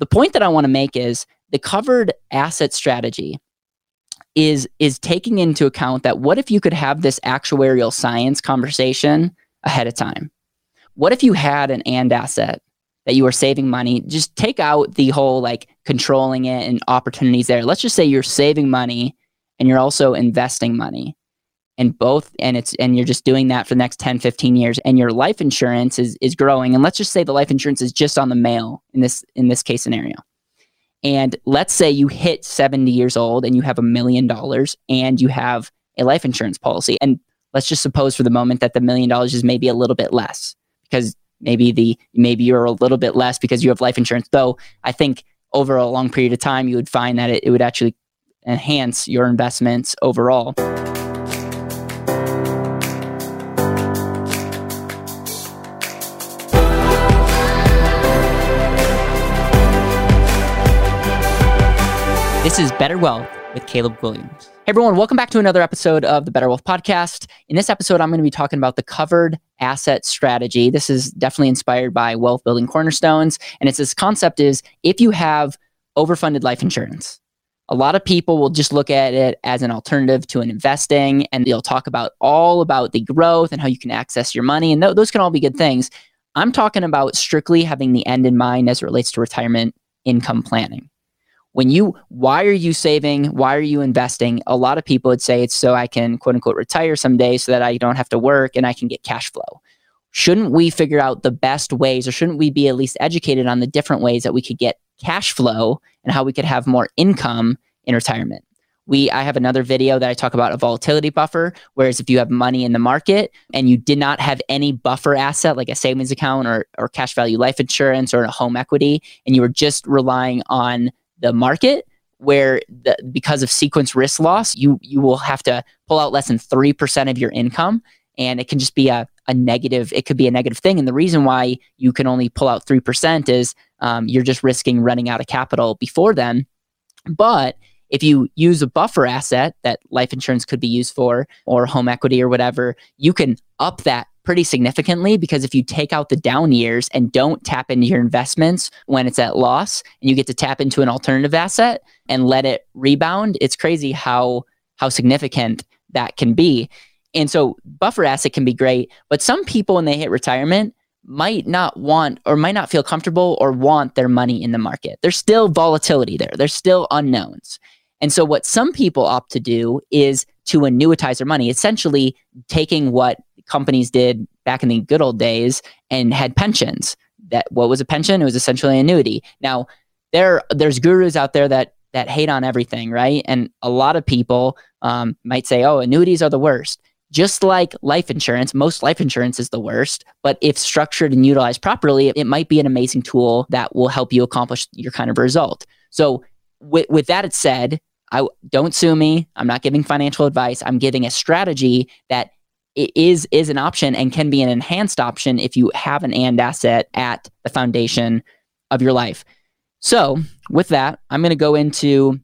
the point that I want to make is the covered asset strategy is is taking into account that what if you could have this actuarial science conversation ahead of time? What if you had an and asset that you are saving money? Just take out the whole like controlling it and opportunities there. Let's just say you're saving money and you're also investing money and both and it's and you're just doing that for the next 10 15 years and your life insurance is is growing. And let's just say the life insurance is just on the male in this in this case scenario. And let's say you hit 70 years old and you have a million dollars and you have a life insurance policy. And let's just suppose for the moment that the million dollars is maybe a little bit less because maybe the maybe you're a little bit less because you have life insurance though i think over a long period of time you would find that it, it would actually enhance your investments overall This is Better Wealth with Caleb Guilliams. Hey everyone, welcome back to another episode of the Better Wealth Podcast. In this episode, I'm going to be talking about the covered asset strategy. This is definitely inspired by wealth building cornerstones. And it's this concept is if you have overfunded life insurance, a lot of people will just look at it as an alternative to an investing and they'll talk about all about the growth and how you can access your money. And th- those can all be good things. I'm talking about strictly having the end in mind as it relates to retirement income planning when you why are you saving? Why are you investing? A lot of people would say it's so i can quote unquote retire someday so that i don't have to work and i can get cash flow. Shouldn't we figure out the best ways or shouldn't we be at least educated on the different ways that we could get cash flow and how we could have more income in retirement? We i have another video that i talk about a volatility buffer whereas if you have money in the market and you did not have any buffer asset like a savings account or, or cash value life insurance or a home equity and you were just relying on the market where the, because of sequence risk loss, you you will have to pull out less than three percent of your income, and it can just be a, a negative. It could be a negative thing, and the reason why you can only pull out three percent is um, you're just risking running out of capital before then. But if you use a buffer asset that life insurance could be used for, or home equity or whatever, you can up that pretty significantly because if you take out the down years and don't tap into your investments when it's at loss and you get to tap into an alternative asset and let it rebound, it's crazy how how significant that can be. And so buffer asset can be great, but some people when they hit retirement might not want or might not feel comfortable or want their money in the market. There's still volatility there. There's still unknowns. And so what some people opt to do is to annuitize their money, essentially taking what companies did back in the good old days and had pensions. That what was a pension? It was essentially an annuity. Now there there's gurus out there that that hate on everything, right? And a lot of people um, might say, "Oh, annuities are the worst." Just like life insurance, most life insurance is the worst, but if structured and utilized properly, it might be an amazing tool that will help you accomplish your kind of result. So, with, with that said, I don't sue me. I'm not giving financial advice. I'm giving a strategy that is is an option and can be an enhanced option if you have an and asset at the foundation of your life. So, with that, I'm going to go into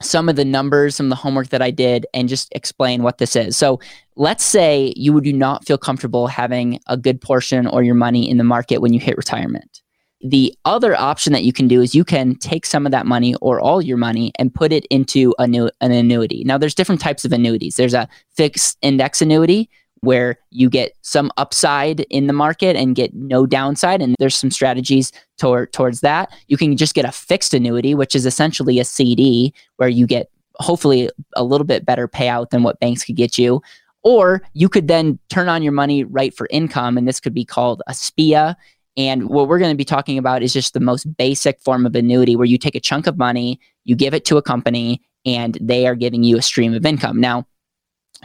some of the numbers, some of the homework that I did, and just explain what this is. So, let's say you would do not feel comfortable having a good portion or your money in the market when you hit retirement. The other option that you can do is you can take some of that money or all your money and put it into a new, an annuity. Now, there's different types of annuities. There's a fixed index annuity, where you get some upside in the market and get no downside. And there's some strategies toward, towards that. You can just get a fixed annuity, which is essentially a CD where you get hopefully a little bit better payout than what banks could get you. Or you could then turn on your money right for income, and this could be called a SPIA. And what we're going to be talking about is just the most basic form of annuity where you take a chunk of money, you give it to a company, and they are giving you a stream of income. Now,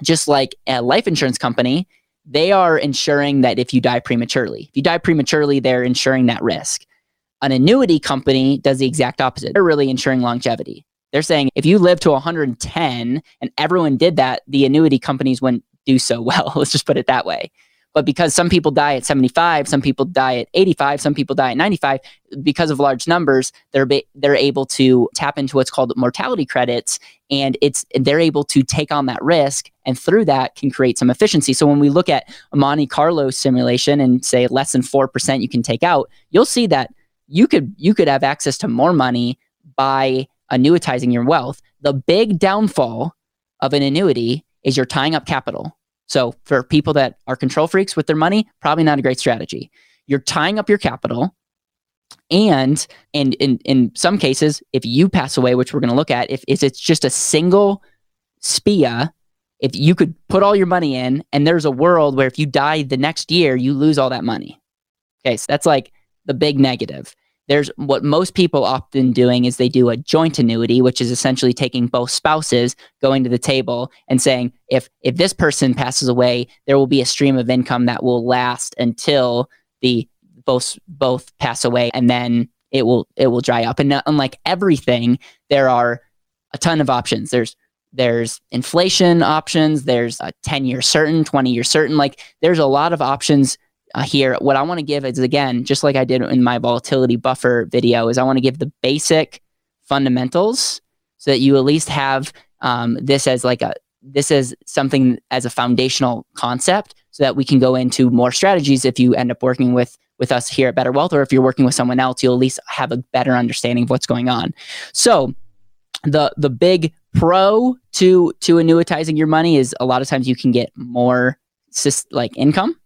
just like a life insurance company, they are ensuring that if you die prematurely, if you die prematurely, they're ensuring that risk. An annuity company does the exact opposite. They're really ensuring longevity. They're saying if you live to 110 and everyone did that, the annuity companies wouldn't do so well. Let's just put it that way. But because some people die at 75, some people die at 85, some people die at 95, because of large numbers, they're ba- they're able to tap into what's called mortality credits, and it's they're able to take on that risk, and through that can create some efficiency. So when we look at a Monte Carlo simulation and say less than four percent you can take out, you'll see that you could you could have access to more money by annuitizing your wealth. The big downfall of an annuity is you're tying up capital. So for people that are control freaks with their money, probably not a great strategy. You're tying up your capital. And and in, in some cases, if you pass away, which we're going to look at, if, if it's just a single SPIA, if you could put all your money in, and there's a world where if you die the next year, you lose all that money. Okay, so that's like the big negative there's what most people often doing is they do a joint annuity which is essentially taking both spouses going to the table and saying if if this person passes away there will be a stream of income that will last until the both both pass away and then it will it will dry up. And unlike everything there are a ton of options. There's there's inflation options. There's a 10 year certain 20 year certain. Like there's a lot of options uh, here. What I want to give is again, just like I did in my volatility buffer video, is I want to give the basic fundamentals so that you at least have um, this as like a this is something as a foundational concept so that we can go into more strategies if you end up working with with us here at better wealth or if you're working with someone else you'll at least have a better understanding of what's going on so the the big pro to to annuitizing your money is a lot of times you can get more like income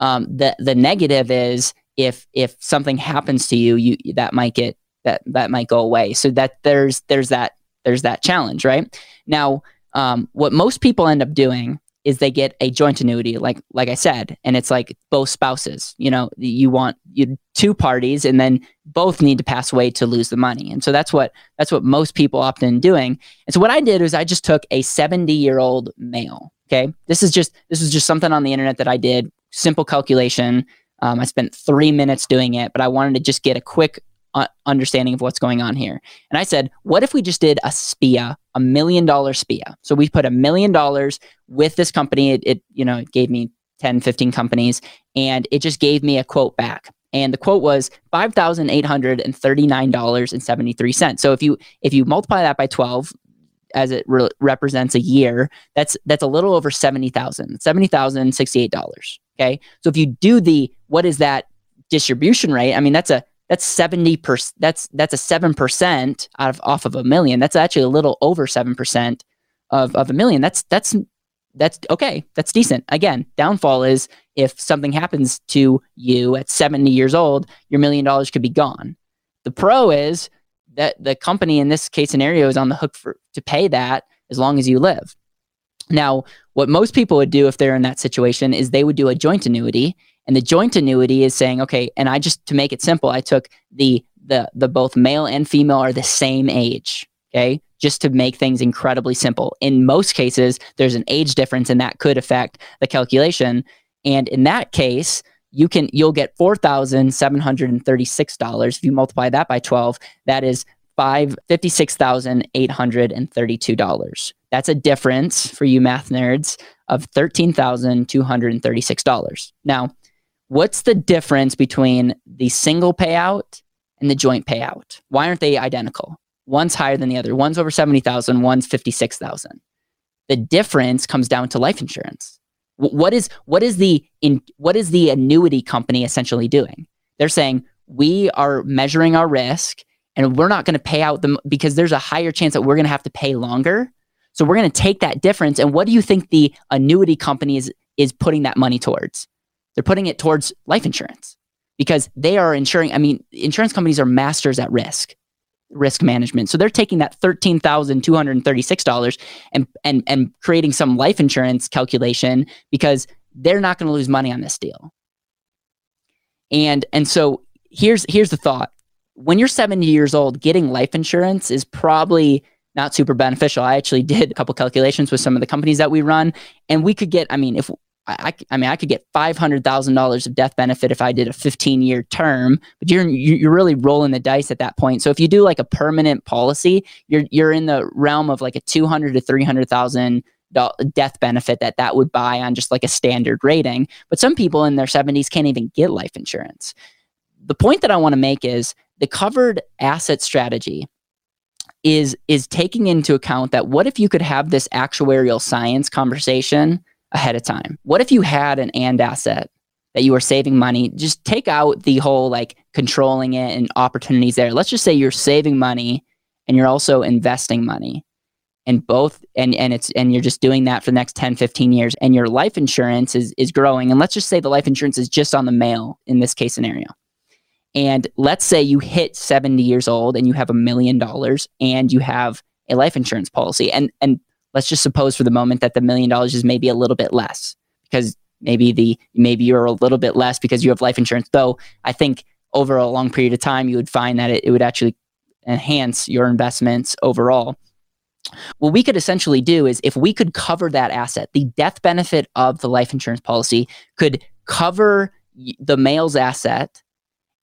um, the the negative is if if something happens to you, you that might get that that might go away. So that there's there's that there's that challenge, right? Now, um, what most people end up doing is they get a joint annuity, like like I said, and it's like both spouses. You know, you want you two parties, and then both need to pass away to lose the money. And so that's what that's what most people opt in doing. And so what I did was I just took a 70 year old male. Okay, this is just this is just something on the internet that I did simple calculation. Um, I spent three minutes doing it, but I wanted to just get a quick uh, understanding of what's going on here. And I said, what if we just did a SPIA, a million dollar SPIA? So we put a million dollars with this company. It, it, you know, it gave me 10, 15 companies, and it just gave me a quote back. And the quote was five thousand eight hundred and thirty nine dollars and seventy three cents. So if you if you multiply that by twelve, as it re- represents a year, that's that's a little over seventy thousand, seventy thousand sixty eight dollars. Okay. So if you do the, what is that distribution rate? I mean, that's a, that's 70 percent. That's, that's a 7% out of, off of a million. That's actually a little over 7% of, of a million. That's, that's, that's okay. That's decent. Again, downfall is if something happens to you at 70 years old, your million dollars could be gone. The pro is that the company in this case scenario is on the hook for to pay that as long as you live. Now, what most people would do if they're in that situation is they would do a joint annuity. And the joint annuity is saying, okay, and I just to make it simple, I took the the the both male and female are the same age. Okay. Just to make things incredibly simple. In most cases, there's an age difference and that could affect the calculation. And in that case, you can you'll get four thousand seven hundred and thirty six dollars if you multiply that by twelve. That is five fifty six thousand eight hundred and thirty two dollars. That's a difference for you math nerds of thirteen thousand two hundred and thirty six dollars. Now, what's the difference between the single payout and the joint payout? Why aren't they identical? One's higher than the other. One's over seventy thousand. One's fifty six thousand. The difference comes down to life insurance. What is what is the in what is the annuity company essentially doing? They're saying we are measuring our risk and we're not going to pay out them because there's a higher chance that we're going to have to pay longer. So we're going to take that difference. And what do you think the annuity company is, is putting that money towards? They're putting it towards life insurance because they are insuring. I mean, insurance companies are masters at risk, risk management. So they're taking that thirteen thousand two hundred thirty-six dollars and and and creating some life insurance calculation because they're not going to lose money on this deal. And and so here's here's the thought when you're 70 years old, getting life insurance is probably not super beneficial. I actually did a couple calculations with some of the companies that we run, and we could get, I mean, if I, I mean, I could get five hundred thousand dollars of death benefit if I did a fifteen year term, but you're you're really rolling the dice at that point. So if you do like a permanent policy, you're you're in the realm of like a two hundred to three hundred thousand death benefit that that would buy on just like a standard rating. But some people in their seventies can't even get life insurance. The point that I want to make is the covered asset strategy is is taking into account that what if you could have this actuarial science conversation ahead of time? What if you had an and asset that you are saving money, just take out the whole like controlling it and opportunities there. Let's just say you're saving money and you're also investing money. And both and and it's and you're just doing that for the next 10, 15 years and your life insurance is is growing. And let's just say the life insurance is just on the male in this case scenario. And let's say you hit 70 years old and you have a million dollars and you have a life insurance policy. And and let's just suppose for the moment that the million dollars is maybe a little bit less because maybe the maybe you're a little bit less because you have life insurance. Though I think over a long period of time you would find that it, it would actually enhance your investments overall. What we could essentially do is if we could cover that asset, the death benefit of the life insurance policy could cover the male's asset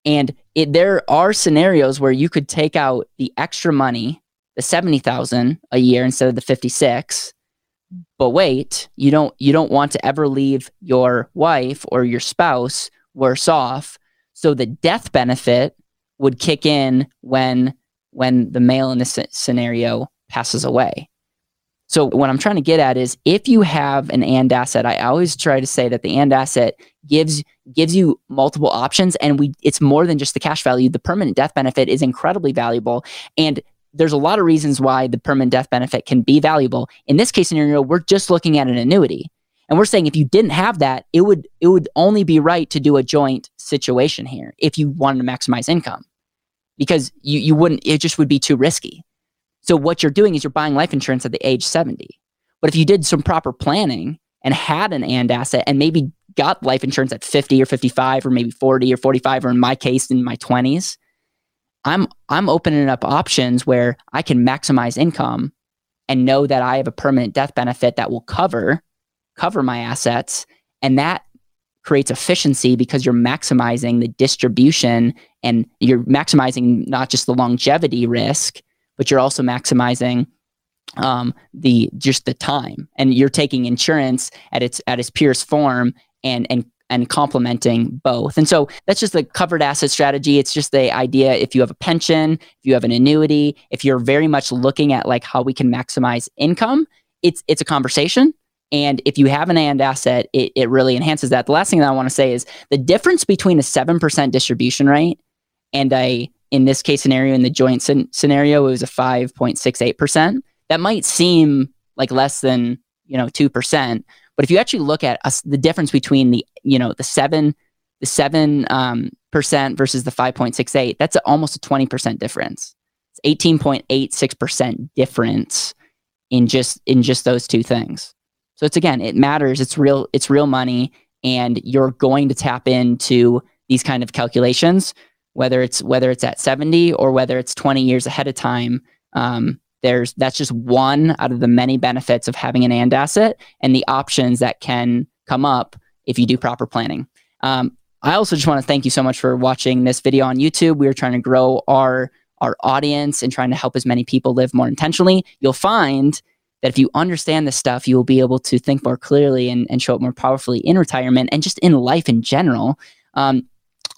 and it, there are scenarios where you could take out the extra money, the 70,000 a year instead of the 56. But wait, you don't you don't want to ever leave your wife or your spouse worse off. So the death benefit would kick in when when the male in this scenario passes away. So what I'm trying to get at is if you have an and asset, I always try to say that the and asset gives gives you multiple options and we it's more than just the cash value. The permanent death benefit is incredibly valuable and there's a lot of reasons why the permanent death benefit can be valuable. In this case scenario, we're just looking at an annuity. And we're saying if you didn't have that, it would it would only be right to do a joint situation here if you wanted to maximize income. Because you you wouldn't it just would be too risky. So what you're doing is you're buying life insurance at the age 70. But if you did some proper planning and had an and asset and maybe got life insurance at 50 or 55 or maybe 40 or 45 or in my case in my 20s, I'm I'm opening up options where I can maximize income and know that I have a permanent death benefit that will cover cover my assets and that creates efficiency because you're maximizing the distribution and you're maximizing not just the longevity risk but you're also maximizing um, the just the time, and you're taking insurance at its at its purest form and and and complementing both. And so that's just the covered asset strategy. It's just the idea if you have a pension, if you have an annuity, if you're very much looking at like how we can maximize income, it's it's a conversation. And if you have an and asset, it, it really enhances that. The last thing that I want to say is the difference between a 7% distribution rate and a in this case scenario, in the joint scenario, it was a 5.68%. That might seem like less than, you know, 2%. But if you actually look at us, the difference between the, you know, the seven, the seven um, percent versus the 5.68, that's a, almost a 20% difference. It's 18.86% difference in just in just those two things. So it's again, it matters. It's real, it's real money, and you're going to tap into these kind of calculations whether it's whether it's at 70 or whether it's 20 years ahead of time um, there's that's just one out of the many benefits of having an and asset and the options that can come up if you do proper planning. Um, i also just want to thank you so much for watching this video on youtube. We are trying to grow our our audience and trying to help as many people live more intentionally. You'll find that if you understand this stuff you will be able to think more clearly and, and show up more powerfully in retirement and just in life in general. Um,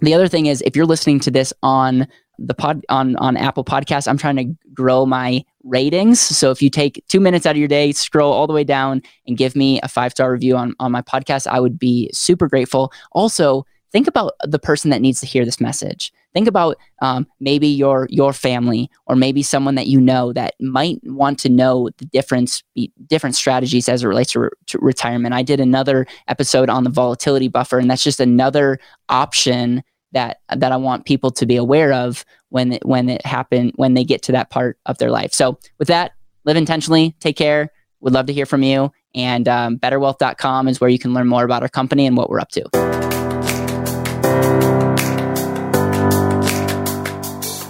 the other thing is if you're listening to this on the pod on on Apple Podcasts, I'm trying to grow my ratings. So if you take two minutes out of your day, scroll all the way down and give me a five star review on on my podcast, I would be super grateful. Also, think about the person that needs to hear this message. Think about um, maybe your your family or maybe someone that you know that might want to know the difference different strategies as it relates to, re- to retirement. I did another episode on the volatility buffer, and that's just another option that that I want people to be aware of when it, when it happen when they get to that part of their life. So with that, live intentionally. Take care. Would love to hear from you. And um, betterwealth.com is where you can learn more about our company and what we're up to.